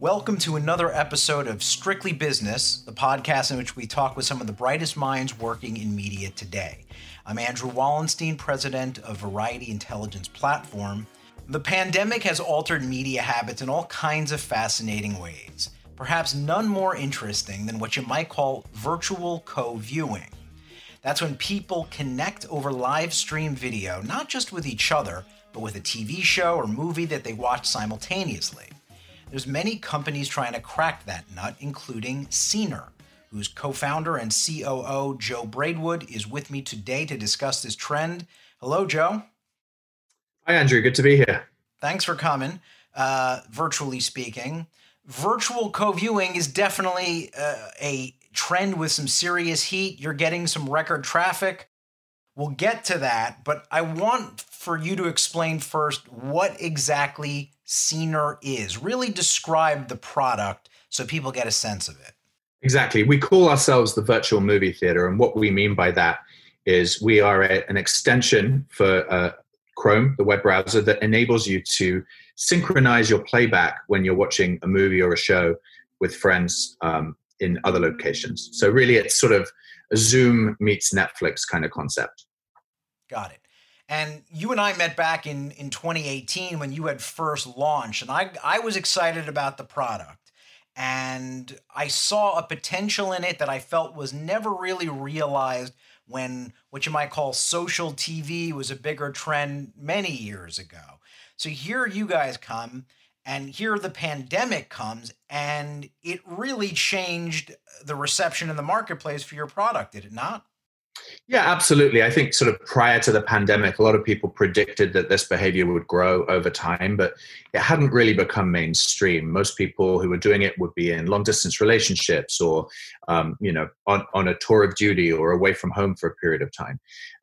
Welcome to another episode of Strictly Business, the podcast in which we talk with some of the brightest minds working in media today. I'm Andrew Wallenstein, president of Variety Intelligence Platform. The pandemic has altered media habits in all kinds of fascinating ways, perhaps none more interesting than what you might call virtual co viewing. That's when people connect over live stream video, not just with each other, but with a TV show or movie that they watch simultaneously. There's many companies trying to crack that nut, including Scener, whose co-founder and COO Joe Braidwood is with me today to discuss this trend. Hello, Joe. Hi, Andrew. Good to be here. Thanks for coming. Uh, virtually speaking, virtual co-viewing is definitely uh, a trend with some serious heat. You're getting some record traffic. We'll get to that, but I want for you to explain first what exactly Scener is. Really describe the product so people get a sense of it. Exactly. We call ourselves the virtual movie theater, and what we mean by that is we are a, an extension for uh, Chrome, the web browser, that enables you to synchronize your playback when you're watching a movie or a show with friends um, in other locations. So, really, it's sort of a Zoom meets Netflix kind of concept. Got it. And you and I met back in, in 2018 when you had first launched, and I, I was excited about the product. And I saw a potential in it that I felt was never really realized when what you might call social TV was a bigger trend many years ago. So here you guys come, and here the pandemic comes, and it really changed the reception in the marketplace for your product, did it not? Yeah, absolutely. I think sort of prior to the pandemic, a lot of people predicted that this behavior would grow over time, but it hadn't really become mainstream. Most people who were doing it would be in long distance relationships or, um, you know, on, on a tour of duty or away from home for a period of time.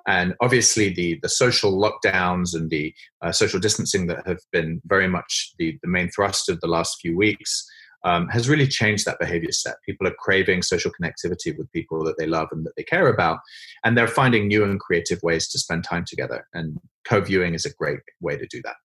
And obviously, the, the social lockdowns and the uh, social distancing that have been very much the, the main thrust of the last few weeks um, has really changed that behavior set. People are craving social connectivity with people that they love and that they care about, and they're finding new and creative ways to spend time together. And co viewing is a great way to do that.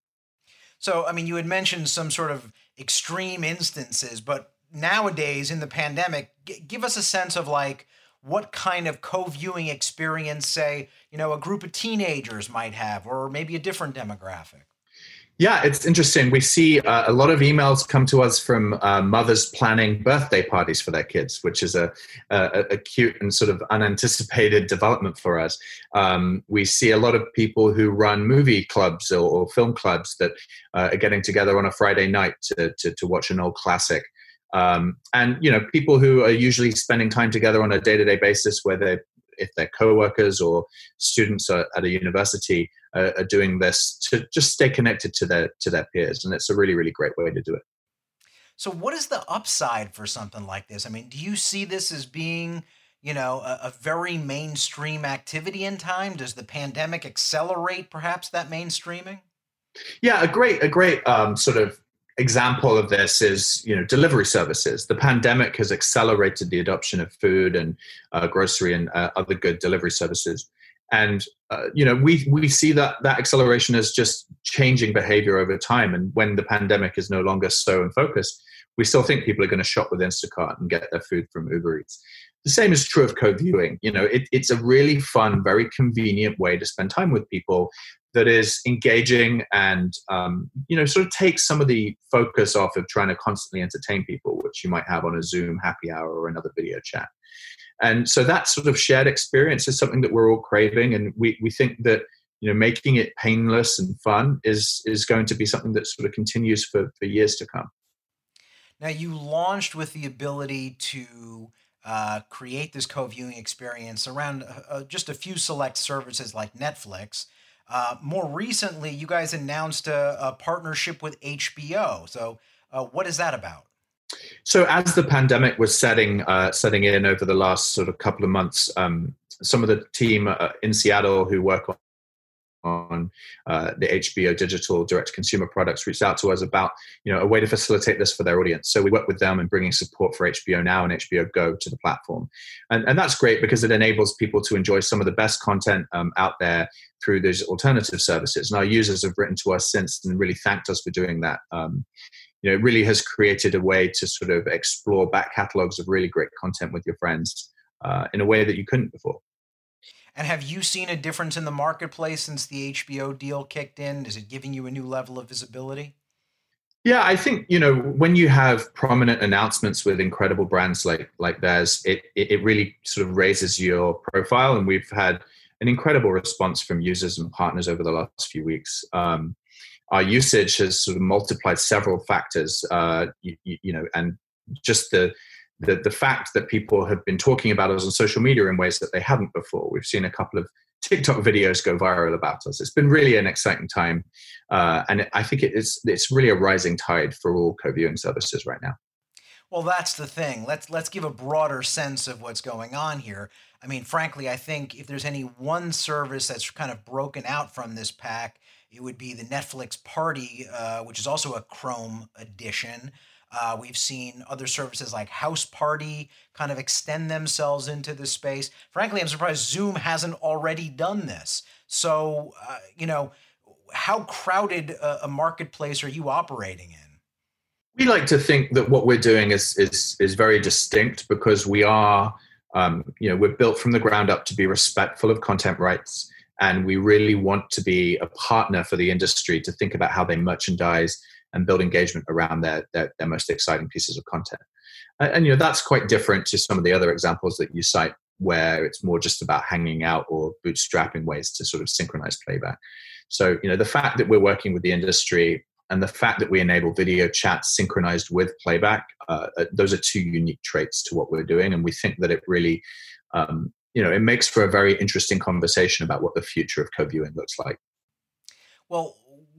So, I mean, you had mentioned some sort of extreme instances, but nowadays in the pandemic, g- give us a sense of like what kind of co-viewing experience say you know a group of teenagers might have or maybe a different demographic yeah, it's interesting. We see uh, a lot of emails come to us from uh, mothers planning birthday parties for their kids, which is a, a, a cute and sort of unanticipated development for us. Um, we see a lot of people who run movie clubs or, or film clubs that uh, are getting together on a Friday night to, to, to watch an old classic. Um, and you know, people who are usually spending time together on a day-to-day basis, where they if they're co-workers or students at a university uh, are doing this to just stay connected to their to their peers and it's a really really great way to do it. So what is the upside for something like this? I mean do you see this as being you know a, a very mainstream activity in time? Does the pandemic accelerate perhaps that mainstreaming? Yeah a great a great um, sort of example of this is you know delivery services. The pandemic has accelerated the adoption of food and uh, grocery and uh, other good delivery services. And uh, you know we we see that that acceleration as just changing behavior over time. And when the pandemic is no longer so in focus we still think people are going to shop with instacart and get their food from uber eats. The same is true of co-viewing. You know it, it's a really fun very convenient way to spend time with people that is engaging and um, you know sort of takes some of the focus off of trying to constantly entertain people which you might have on a zoom happy hour or another video chat. And so that sort of shared experience is something that we're all craving and we, we think that you know making it painless and fun is is going to be something that sort of continues for, for years to come. Now you launched with the ability to uh, create this co-viewing experience around uh, uh just a few select services like netflix uh, more recently, you guys announced a, a partnership with HBO. So, uh, what is that about? So, as the pandemic was setting uh, setting in over the last sort of couple of months, um, some of the team uh, in Seattle who work on uh, the HBO digital direct consumer products reached out to us about you know a way to facilitate this for their audience. So we work with them in bringing support for HBO Now and HBO Go to the platform, and and that's great because it enables people to enjoy some of the best content um, out there through those alternative services. And our users have written to us since and really thanked us for doing that. Um, you know, it really has created a way to sort of explore back catalogs of really great content with your friends uh, in a way that you couldn't before. And have you seen a difference in the marketplace since the HBO deal kicked in? Is it giving you a new level of visibility? Yeah, I think you know when you have prominent announcements with incredible brands like like theirs, it it really sort of raises your profile, and we've had an incredible response from users and partners over the last few weeks. Um, our usage has sort of multiplied several factors, uh, you, you, know, and just the, the the fact that people have been talking about us on social media in ways that they haven't before. We've seen a couple of TikTok videos go viral about us. It's been really an exciting time, uh, and I think it is it's really a rising tide for all co-viewing services right now. Well, that's the thing. Let's let's give a broader sense of what's going on here. I mean, frankly, I think if there's any one service that's kind of broken out from this pack, it would be the Netflix Party, uh, which is also a Chrome edition. Uh, we've seen other services like House Party kind of extend themselves into this space. Frankly, I'm surprised Zoom hasn't already done this. So, uh, you know, how crowded a, a, marketplace are you operating in? We like to think that what we're doing is is is very distinct because we are, um, you know, we're built from the ground up to be respectful of content rights, and we really want to be a partner for the industry to think about how they merchandise and build engagement around their, their, their most exciting pieces of content. And, and, you know that's quite different to some of the other examples that you cite, where it's more just about hanging out or bootstrapping ways to sort of synchronize playback. So you know the fact that we're working with the industry and the fact that we enable video chat synchronized with playback, uh, uh those are two unique traits to what we're doing, and we think that it really um, you know it makes for a very interesting conversation about what the future of co-viewing looks like well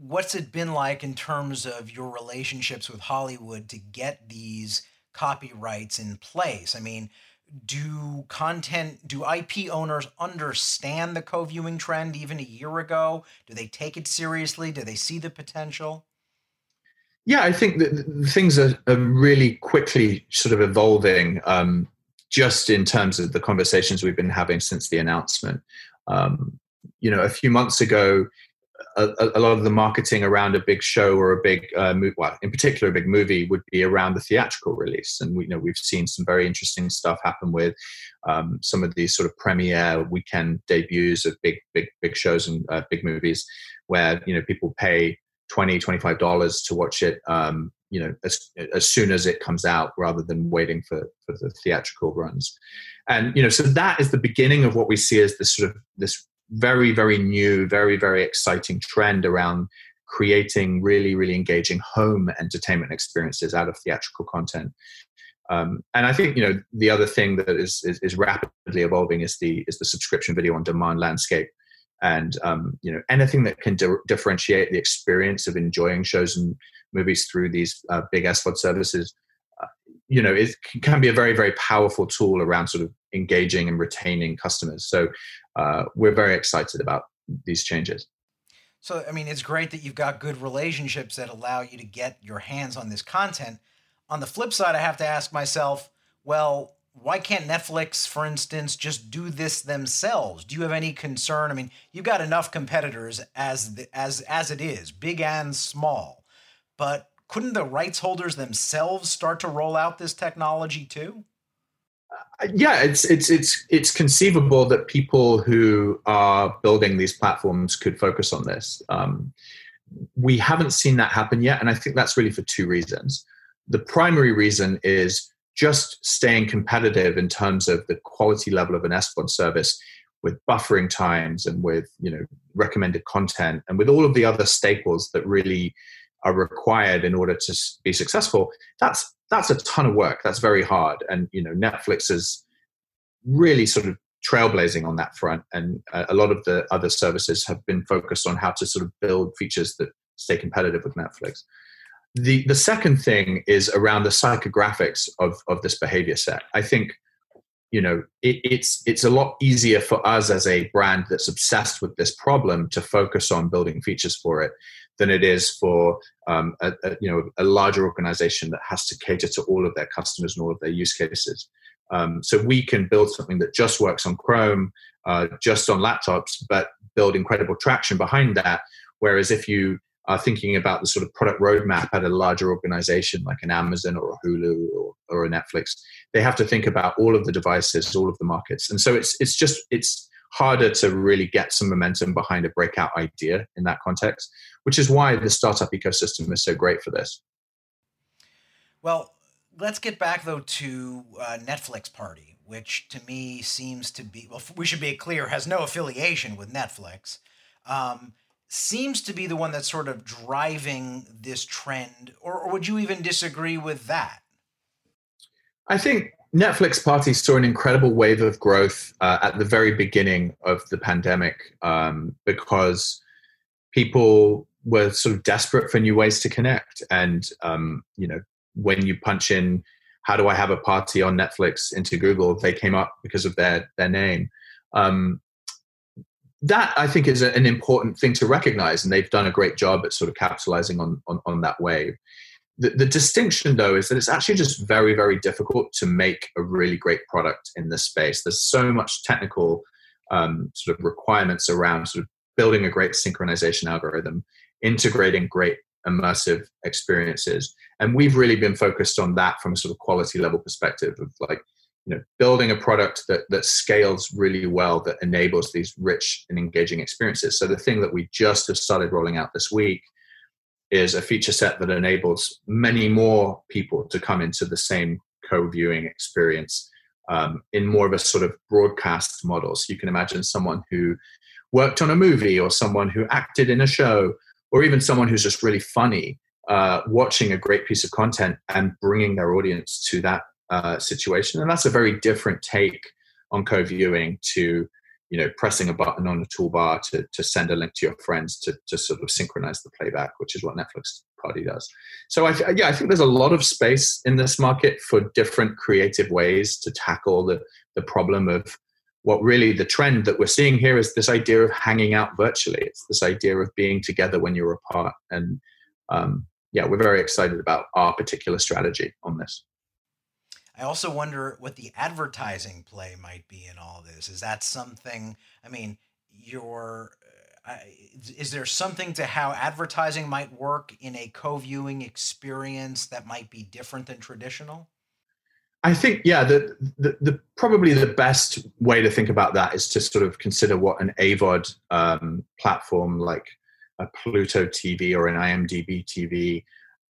what's it been like in terms of your relationships with Hollywood to get these copyrights in place? I mean, do content, do IP owners understand the co viewing trend even a year ago? Do they take it seriously? Do they see the potential? Yeah, I think that things are, are really quickly sort of evolving um, just in terms of the conversations we've been having since the announcement. Um, you know, a few months ago, a, a, lot of the marketing around a big show or a big uh, movie, well, in particular, a big movie would be around the theatrical release. And we you know we've seen some very interesting stuff happen with um, some of these sort of premiere weekend debuts of big, big, big shows and uh, big movies, where you know people pay 20 25 dollars to watch it um, you know as, as soon as it comes out rather than waiting for, for the theatrical runs and you know so that is the beginning of what we see as this sort of this very, very new, very, very exciting trend around creating really, really engaging home entertainment experiences out of theatrical content. Um, and I think you know the other thing that is, is, is rapidly evolving is the is the subscription video on demand landscape, and um, you know anything that can di- differentiate the experience of enjoying shows and movies through these uh, big SVOD services, uh, you know, it can be a very very powerful tool around sort of engaging and retaining customers. So uh, we're very excited about these changes. So, I mean, it's great that you've got good relationships that allow you to get your hands on this content. On the flip side, I have to ask myself, well, why can't Netflix, for instance, just do this themselves? Do you have any concern? I mean, you've got enough competitors as the, as as it is, big and small. But couldn't the rights holders themselves start to roll out this technology too? Yeah, it's it's it's it's conceivable that people who are building these platforms could focus on this. Um, we haven't seen that happen yet, and I think that's really for two reasons. The primary reason is just staying competitive in terms of the quality level of an SVOD service with buffering times and with you know recommended content and with all of the other staples that really are required in order to be successful that's that's a ton of work. That's very hard. And you know, Netflix is really sort of trailblazing on that front, and uh, a lot of the other services have been focused on how to sort of build features that stay competitive with Netflix. The the second thing is around the psychographics of of this behavior set. I think you know it, it's it's a lot easier for us as a brand that's obsessed with this problem to focus on building features for it than it is for um, a, a, you know a larger organization that has to cater to all of their customers and all of their use cases. Um, so we can build something that just works on Chrome, uh, just on laptops, but build incredible traction behind that. Whereas if you are thinking about the sort of product roadmap at a larger organization like an Amazon or a Hulu or, or a Netflix, they have to think about all of the devices, all of the markets. And so it's it's just it's harder to really get some momentum behind a breakout idea in that context, which is why the startup ecosystem is so great for this. Well, let's get back though to uh, Netflix Party, which to me seems to be well, we should be clear has no affiliation with Netflix. Um, seems to be the one that's sort of driving this trend, or, or would you even disagree with that? I think Netflix Party saw an incredible wave of growth uh, at the very beginning of the pandemic um, because people were sort of desperate for new ways to connect. And, um, you know, when you punch in, how do I have a party on Netflix into Google, they came up because of their, their name. Um, that I think is a, an important thing to recognize, and they've done a great job at sort of capitalizing on on, on that wave. The, distinction, though, is that it's actually just very, very difficult to make a really great product in this space. There's so much technical um, sort of requirements around sort of building a great synchronization algorithm, integrating great immersive experiences, and we've really been focused on that from a sort of quality level perspective of like you know building a product that that scales really well that enables these rich and engaging experiences so the thing that we just have started rolling out this week is a feature set that enables many more people to come into the same co-viewing experience um, in more of a sort of broadcast model. So you can imagine someone who worked on a movie or someone who acted in a show or even someone who's just really funny uh, watching a great piece of content and bringing their audience to that uh, situation, and that's a very different take on co-viewing to you know pressing a button on a toolbar to, to send a link to your friends to, to sort of synchronize the playback which is what netflix party does. So I yeah i think there's a lot of space in this market for different creative ways to tackle the, the problem of what really the trend that we're seeing here is this idea of hanging out virtually. It's this idea of being together when you're apart. And um, yeah we're very excited about our particular strategy on this I also wonder what the advertising play might be in all this. Is that something? I mean, your uh, is there something to how advertising might work in a co-viewing experience that might be different than traditional? I think yeah, the, the, the probably the best way to think about that is to sort of consider what an AVOD um, platform like a Pluto TV or an IMDb TV,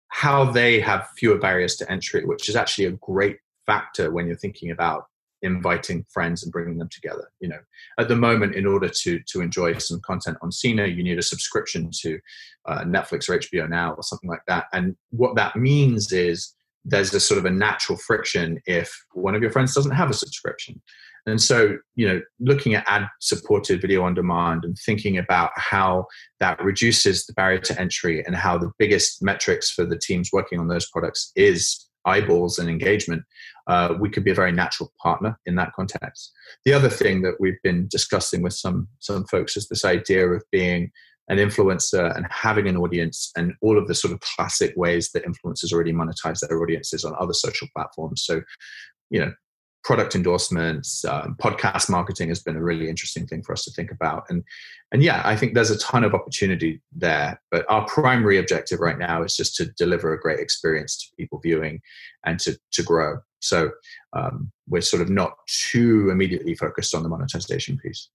how they have fewer barriers to entry, which is actually a great factor when you're thinking about inviting friends and bringing them together you know? At the moment in order to to enjoy some content on Scener you need a subscription to uh, Netflix or HBO now or something like that. And what that means is there's a sort of a natural friction if one of your friends doesn't have a subscription. And so you know looking at ad supported video on demand and thinking about how that reduces the barrier to entry and how the biggest metrics for the teams working on those products is eyeballs and engagement, uh, we could be a very natural partner in that context. The other thing that we've been discussing with some some folks is this idea of being an influencer and having an audience and all of the sort of classic ways that influencers already monetize their audiences on other social platforms. So, you know, product endorsements, um, podcast marketing has been a really interesting thing for us to think about. And and yeah, I think there's a ton of opportunity there. But our primary objective right now is just to deliver a great experience to people viewing and to to grow. So um, we're sort of not too immediately focused on the monetization piece.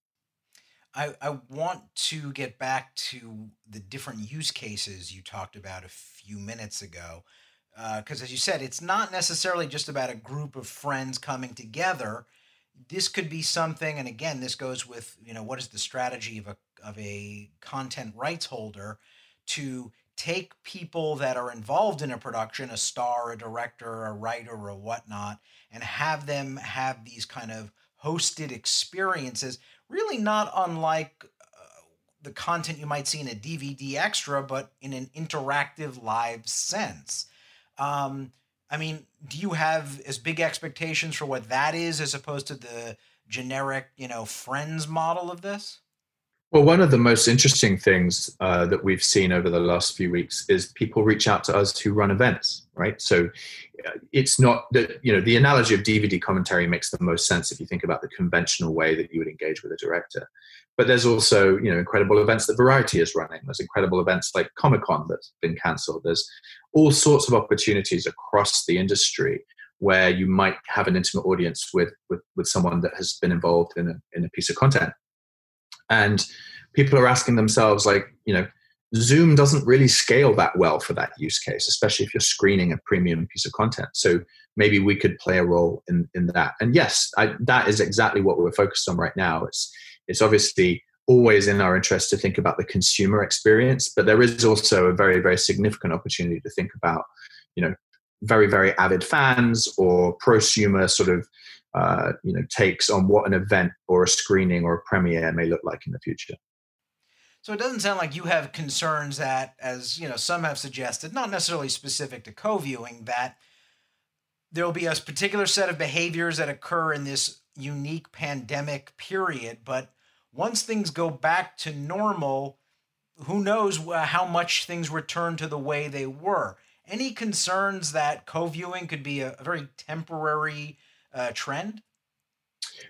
I, I want to get back to the different use cases you talked about a few minutes ago because uh, as you said, it's not necessarily just about a group of friends coming together. This could be something, and again, this goes with you know what is the strategy of a of a content rights holder to take people that are involved in a production, a star, a director, a writer, or whatnot, and have them have these kind of hosted experiences, really not unlike uh, the content you might see in a DVD extra, but in an interactive live sense. Um, I mean, do you have as big expectations for what that is as opposed to the generic, you know, friends model of this? Well, one of the most interesting things uh, that we've seen over the last few weeks is people reach out to us who run events, right? So uh, it's not that, you know, the analogy of DVD commentary makes the most sense if you think about the conventional way that you would engage with a director. But there's also you know incredible events that Variety is running. There's incredible events like Comic Con that's been cancelled. There's all sorts of opportunities across the industry where you might have an intimate audience with with, with someone that has been involved in a, in a piece of content and people are asking themselves like you know zoom doesn't really scale that well for that use case especially if you're screening a premium piece of content so maybe we could play a role in in that and yes I, that is exactly what we're focused on right now it's it's obviously always in our interest to think about the consumer experience but there is also a very very significant opportunity to think about you know very very avid fans or prosumer sort of uh, you know takes on what an event or a screening or a premiere may look like in the future. So it doesn't sound like you have concerns that as you know some have suggested not necessarily specific to co-viewing that there will be a particular set of behaviors that occur in this unique pandemic period but once things go back to normal who knows how much things return to the way they were any concerns that co-viewing could be a, very temporary uh, trend?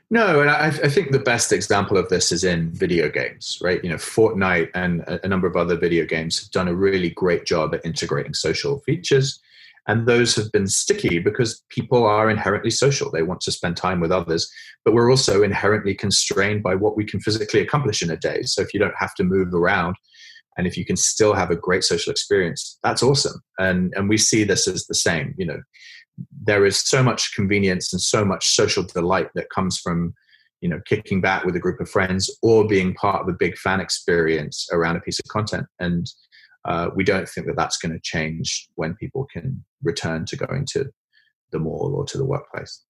No, and I, I, think the best example of this is in video games, right? You know, Fortnite and a number of other video games have done a really great job at integrating social features. And those have been sticky because people are inherently social. They want to spend time with others, but we're also inherently constrained by what we can physically accomplish in a day. So if you don't have to move around, and if you can still have a great social experience that's awesome and and we see this as the same you know there is so much convenience and so much social delight that comes from you know kicking back with a group of friends or being part of a big fan experience around a piece of content and uh, we don't think that that's going to change when people can return to going to the mall or to the workplace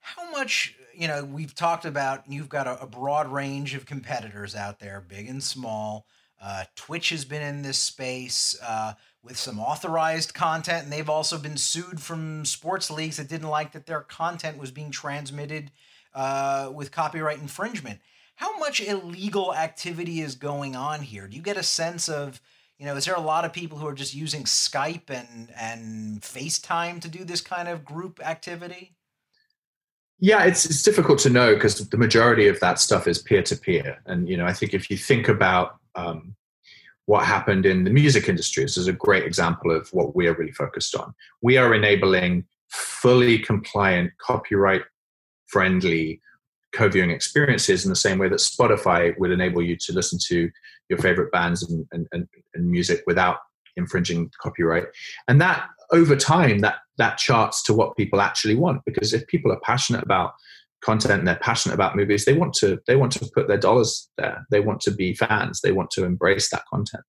how much you know, we've talked about you've got a, a broad range of competitors out there, big and small. Uh, Twitch has been in this space uh, with some authorized content, and they've also been sued from sports leagues that didn't like that their content was being transmitted uh, with copyright infringement. How much illegal activity is going on here? Do you get a sense of, you know, is there a lot of people who are just using Skype and and FaceTime to do this kind of group activity? Yeah, it's it's difficult to know because the majority of that stuff is peer to peer, and you know I think if you think about um, what happened in the music industry, this is a great example of what we are really focused on. We are enabling fully compliant, copyright friendly co-viewing experiences in the same way that Spotify would enable you to listen to your favorite bands and, and, and, and music without infringing copyright. And that over time that that charts to what people actually want because if people are passionate about content and they're passionate about movies they want to they want to put their dollars there. They want to be fans. They want to embrace that content.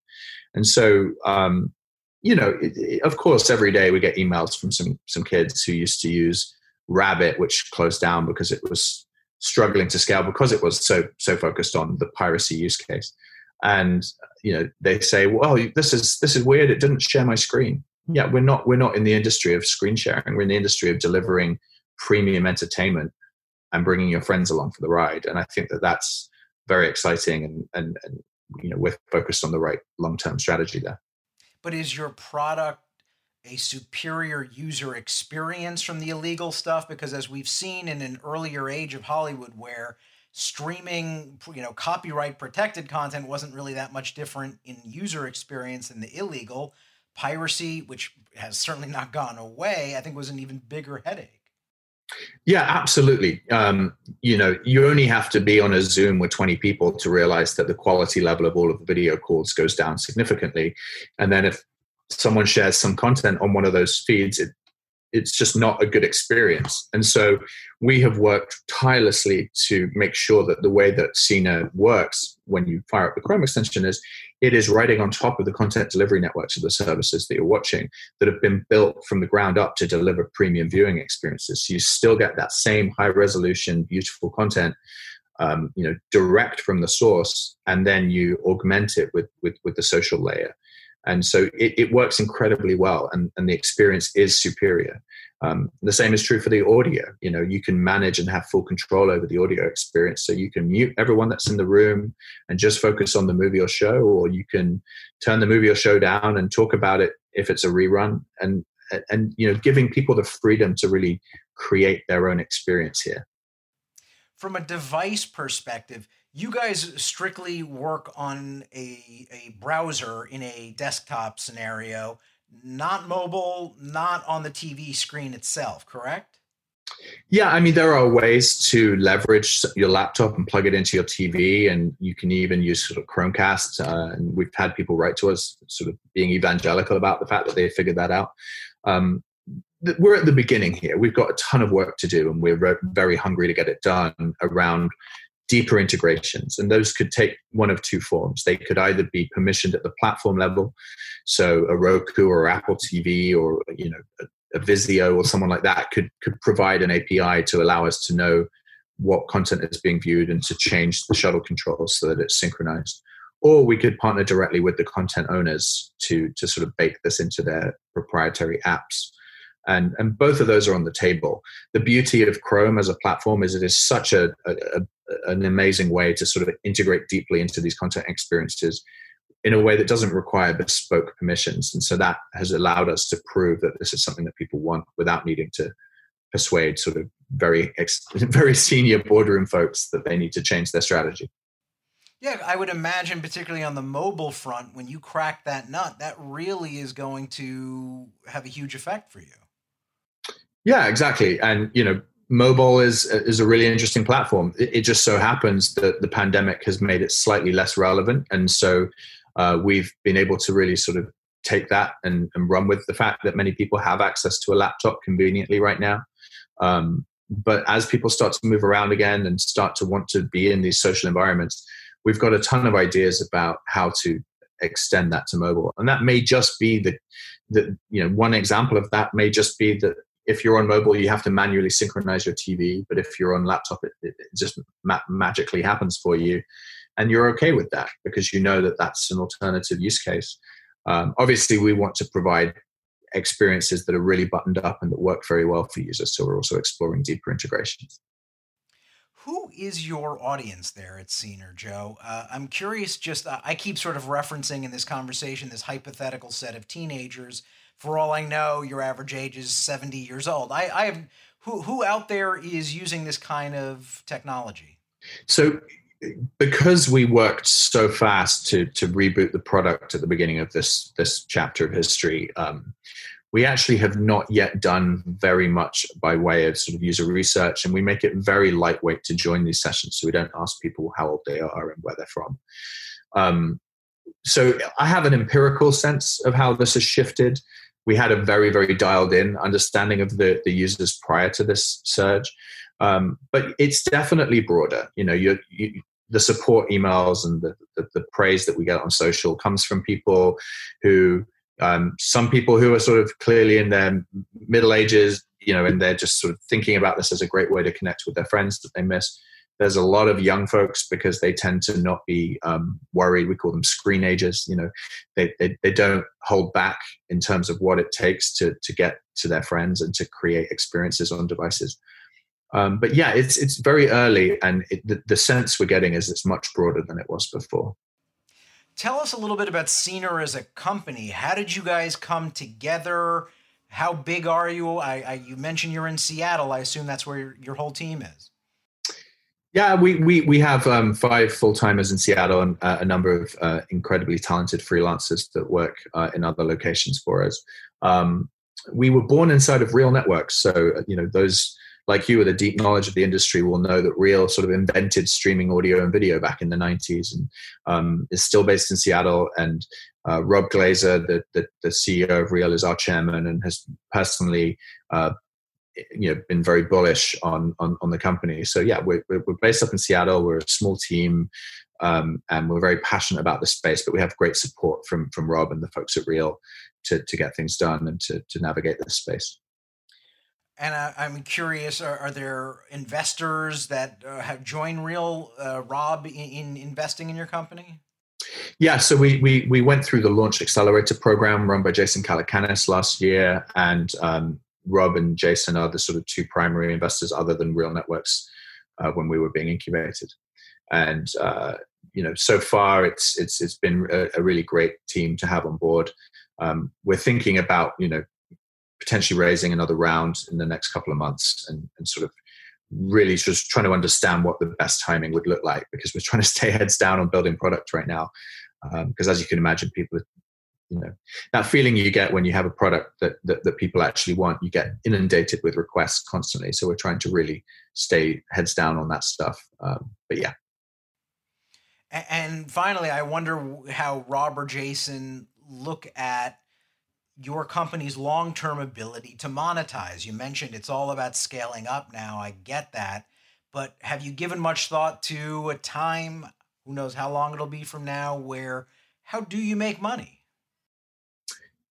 And so um, you know it, it, of course every day we get emails from some some kids who used to use rabbit which closed down because it was struggling to scale because it was so so focused on the piracy use case. And you know they say well this is this is weird. It didn't share my screen. Hmm. Yeah we're not we're not in the industry of screen sharing. We're in the industry of delivering premium entertainment and bringing your friends along for the ride. And i think that that's very exciting and and, and you know we're focused on the right long-term strategy there. But is your product a superior user experience from the illegal stuff because as we've seen in an earlier age of hollywood where streaming you know copyright protected content wasn't really that much different in user experience than the illegal piracy, which has certainly not gone away, I think was an even bigger headache. Yeah, absolutely. Um, you know, you only have to be on a Zoom with 20 people to realize that the quality level of all of the video calls goes down significantly. And then if someone shares some content on one of those feeds, it it's just not a good experience. And so we have worked tirelessly to make sure that the way that Scener works when you fire up the Chrome extension is it is writing on top of the content delivery networks of the services that you're watching that have been built from the ground up to deliver premium viewing experiences. So you still get that same high resolution, beautiful content. Um, you know, direct from the source, and then you augment it with with, with the social layer and so it, it works incredibly well and, and the experience is superior. Um, the same is true for the audio. You know you can manage and have full control over the audio experience so you can mute everyone that's in the room and just focus on the movie or show or you can turn the movie or show down and talk about it if it's a rerun. And and you know giving people the freedom to really create their own experience here. From a device perspective you guys strictly work on a, a browser in a desktop scenario, not mobile, not on the TV screen itself, correct? Yeah, I mean, there are ways to leverage your laptop and plug it into your TV, and you can even use sort of Chromecast. Uh, and we've had people write to us, sort of being evangelical about the fact that they figured that out. Um, we're at the beginning here. We've got a ton of work to do, and we're very hungry to get it done around deeper integrations. And those could take one of two forms. They could either be permissioned at the platform level, so a Roku or Apple TV or you know a, a Vizio or someone like that could could provide an API to allow us to know what content is being viewed and to change the shuttle controls so that it's synchronized. Or we could partner directly with the content owners to to sort of bake this into their proprietary apps and and both of those are on the table the beauty of chrome as a platform is it is such a, a, a, an amazing way to sort of integrate deeply into these content experiences in a way that doesn't require bespoke permissions and so that has allowed us to prove that this is something that people want without needing to persuade sort of very very senior boardroom folks that they need to change their strategy yeah, I would imagine, particularly on the mobile front, when you crack that nut, that really is going to have a huge effect for you. Yeah, exactly. And you know, mobile is is a really interesting platform. It, it just so happens that the pandemic has made it slightly less relevant, and so uh, we've been able to really sort of take that and, and, run with the fact that many people have access to a laptop conveniently right now. Um, but as people start to move around again and start to want to be in these social environments, we've got a ton of ideas about how to extend that to mobile, and that may just be the the you know one example of that may just be that if you're on mobile, you have to manually synchronize your TV. But if you're on laptop, it, it just ma- magically happens for you. And you're okay with that because you know that that's an alternative use case. Um, obviously, we want to provide experiences that are really buttoned up and that work very well for users. So we're also exploring deeper integrations. Who is your audience there at Scener Joe? Uh, I'm curious. Just uh, I keep sort of referencing in this conversation this hypothetical set of teenagers for all I know, your average age is 70 years old. I, I have who who out there is using this kind of technology? So because we worked so fast to to reboot the product at the beginning of this this chapter of history, um, we actually have not yet done very much by way of sort of user research, and we make it very lightweight to join these sessions, so we don't ask people how old they are and where they're from. Um, so I have an empirical sense of how this has shifted we had a very very dialed in understanding of the the users prior to this surge. Um, but it's definitely broader. You know you, you the support emails and the, the, the, praise that we get on social comes from people who um, some people who are sort of clearly in their middle ages you know and they're just sort of thinking about this as a great way to connect with their friends that they miss there's a lot of young folks because they tend to not be um, worried. We call them screen agers. You know, they, they, they don't hold back in terms of what it takes to to get to their friends and to create experiences on devices. Um, but yeah, it's it's very early, and it, the, the sense we're getting is it's much broader than it was before. Tell us a little bit about Scener as a company. How did you guys come together? How big are you? I, I you mentioned you're in Seattle. I assume that's where your, your whole team is. Yeah, we we we have um, five full timers in Seattle and uh, a number of uh, incredibly talented freelancers that work uh, in other locations for us. Um, we were born inside of Real Networks, so uh, you know those like you with a deep knowledge of the industry will know that Real sort of invented streaming audio and video back in the '90s, and um, is still based in Seattle. And uh, Rob Glaser, the, the, the CEO of Real, is our chairman and has personally uh, you know been very bullish on on, on the company. So yeah, we're, we're based up in Seattle. We're a small team, um, and we're very passionate about the space. But we have great support from from Rob and the folks at Real to to get things done and to to navigate this space. And I, am curious: are, are, there investors that uh, have joined Real, uh, Rob, in, in investing in your company? Yeah, so we, we we went through the launch accelerator program run by Jason Calacanis last year, and um, Rob and Jason are the sort of two primary investors other than Real Networks uh, when we were being incubated. And uh, you know, so far it's it's it's been a, a really great team to have on board. Um, we're thinking about you know potentially raising another round in the next couple of months and, and sort of really just trying to understand what the best timing would look like because we're trying to stay heads down on building product right now. Because um, as you can imagine, people, you know, that feeling you get when you have a product that, that, that people actually want, you get inundated with requests constantly. So we're trying to really stay heads down on that stuff. Um, but yeah. And finally, I wonder how Rob or Jason look at your company's long term ability to monetize. You mentioned it's all about scaling up now. I get that. But have you given much thought to a time, who knows how long it'll be from now, where how do you make money?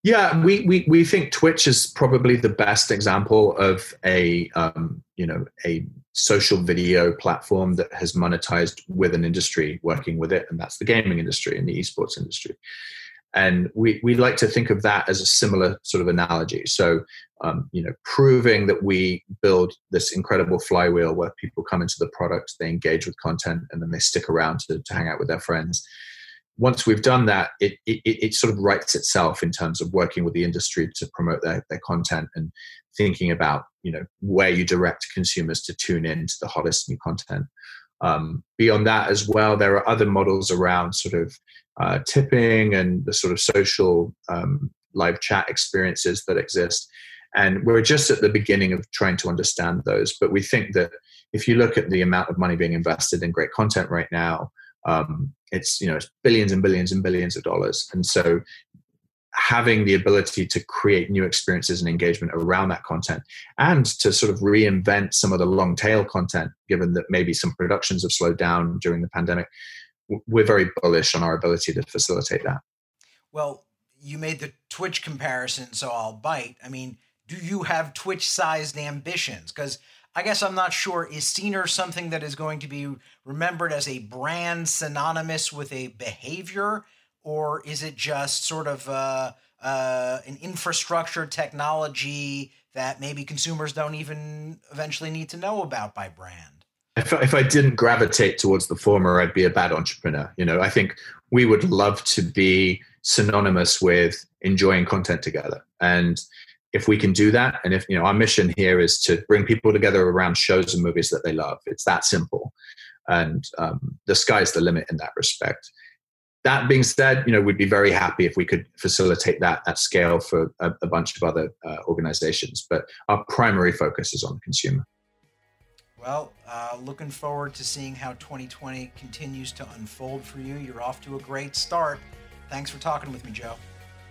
Yeah, we, we, we think Twitch is probably the best example of a um, you know a social video platform that has monetized with an industry working with it, and that's the gaming industry and the esports industry. And we, we like to think of that as a similar sort of analogy. So, um, you know, proving that we build this incredible flywheel where people come into the product, they engage with content, and then they stick around to, to hang out with their friends. Once we've done that, it, it, it sort of writes itself in terms of working with the industry to promote their, their content and thinking about, you know, where you direct consumers to tune in to the hottest new content. Um, beyond that as well, there are other models around sort of uh, tipping and the sort of social um, live chat experiences that exist. And we're just at the beginning of trying to understand those. But we think that if you look at the amount of money being invested in great content right now, um, it's you know it's billions and billions and billions of dollars. And so having the ability to create new experiences and engagement around that content and to sort of reinvent some of the long tail content given that maybe some productions have slowed down during the pandemic we're very bullish on our ability to facilitate that. Well, you made the Twitch comparison, so I'll bite. I mean, do you have Twitch sized ambitions? Because I guess I'm not sure. Is Scener something that is going to be remembered as a brand synonymous with a behavior, or is it just sort of uh, uh, an infrastructure technology that maybe consumers don't even eventually need to know about by brand? if, if I didn't gravitate towards the former, I'd be a bad entrepreneur. You know, I think we would love to be synonymous with enjoying content together. And if we can do that, and if, you know, our mission here is to bring people together around shows and movies that they love, it's that simple. And um, the sky's the limit in that respect. That being said, you know, we'd be very happy if we could facilitate that at scale for a, a bunch of other uh, organizations. But our primary focus is on the consumer. Well, uh, looking forward to seeing how 2020 continues to unfold for you. You're off to a great start. Thanks for talking with me, Joe.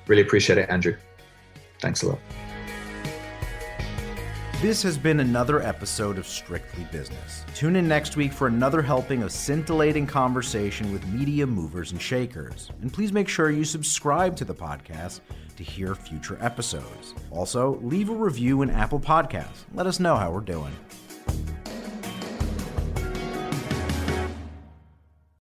Really appreciate it, Andrew. Thanks a lot. This has been another episode of Strictly Business. Tune in next week for another helping of scintillating conversation with media movers and shakers. And please make sure you subscribe to the podcast to hear future episodes. Also, leave a review in Apple Podcasts. Let us know how we're doing.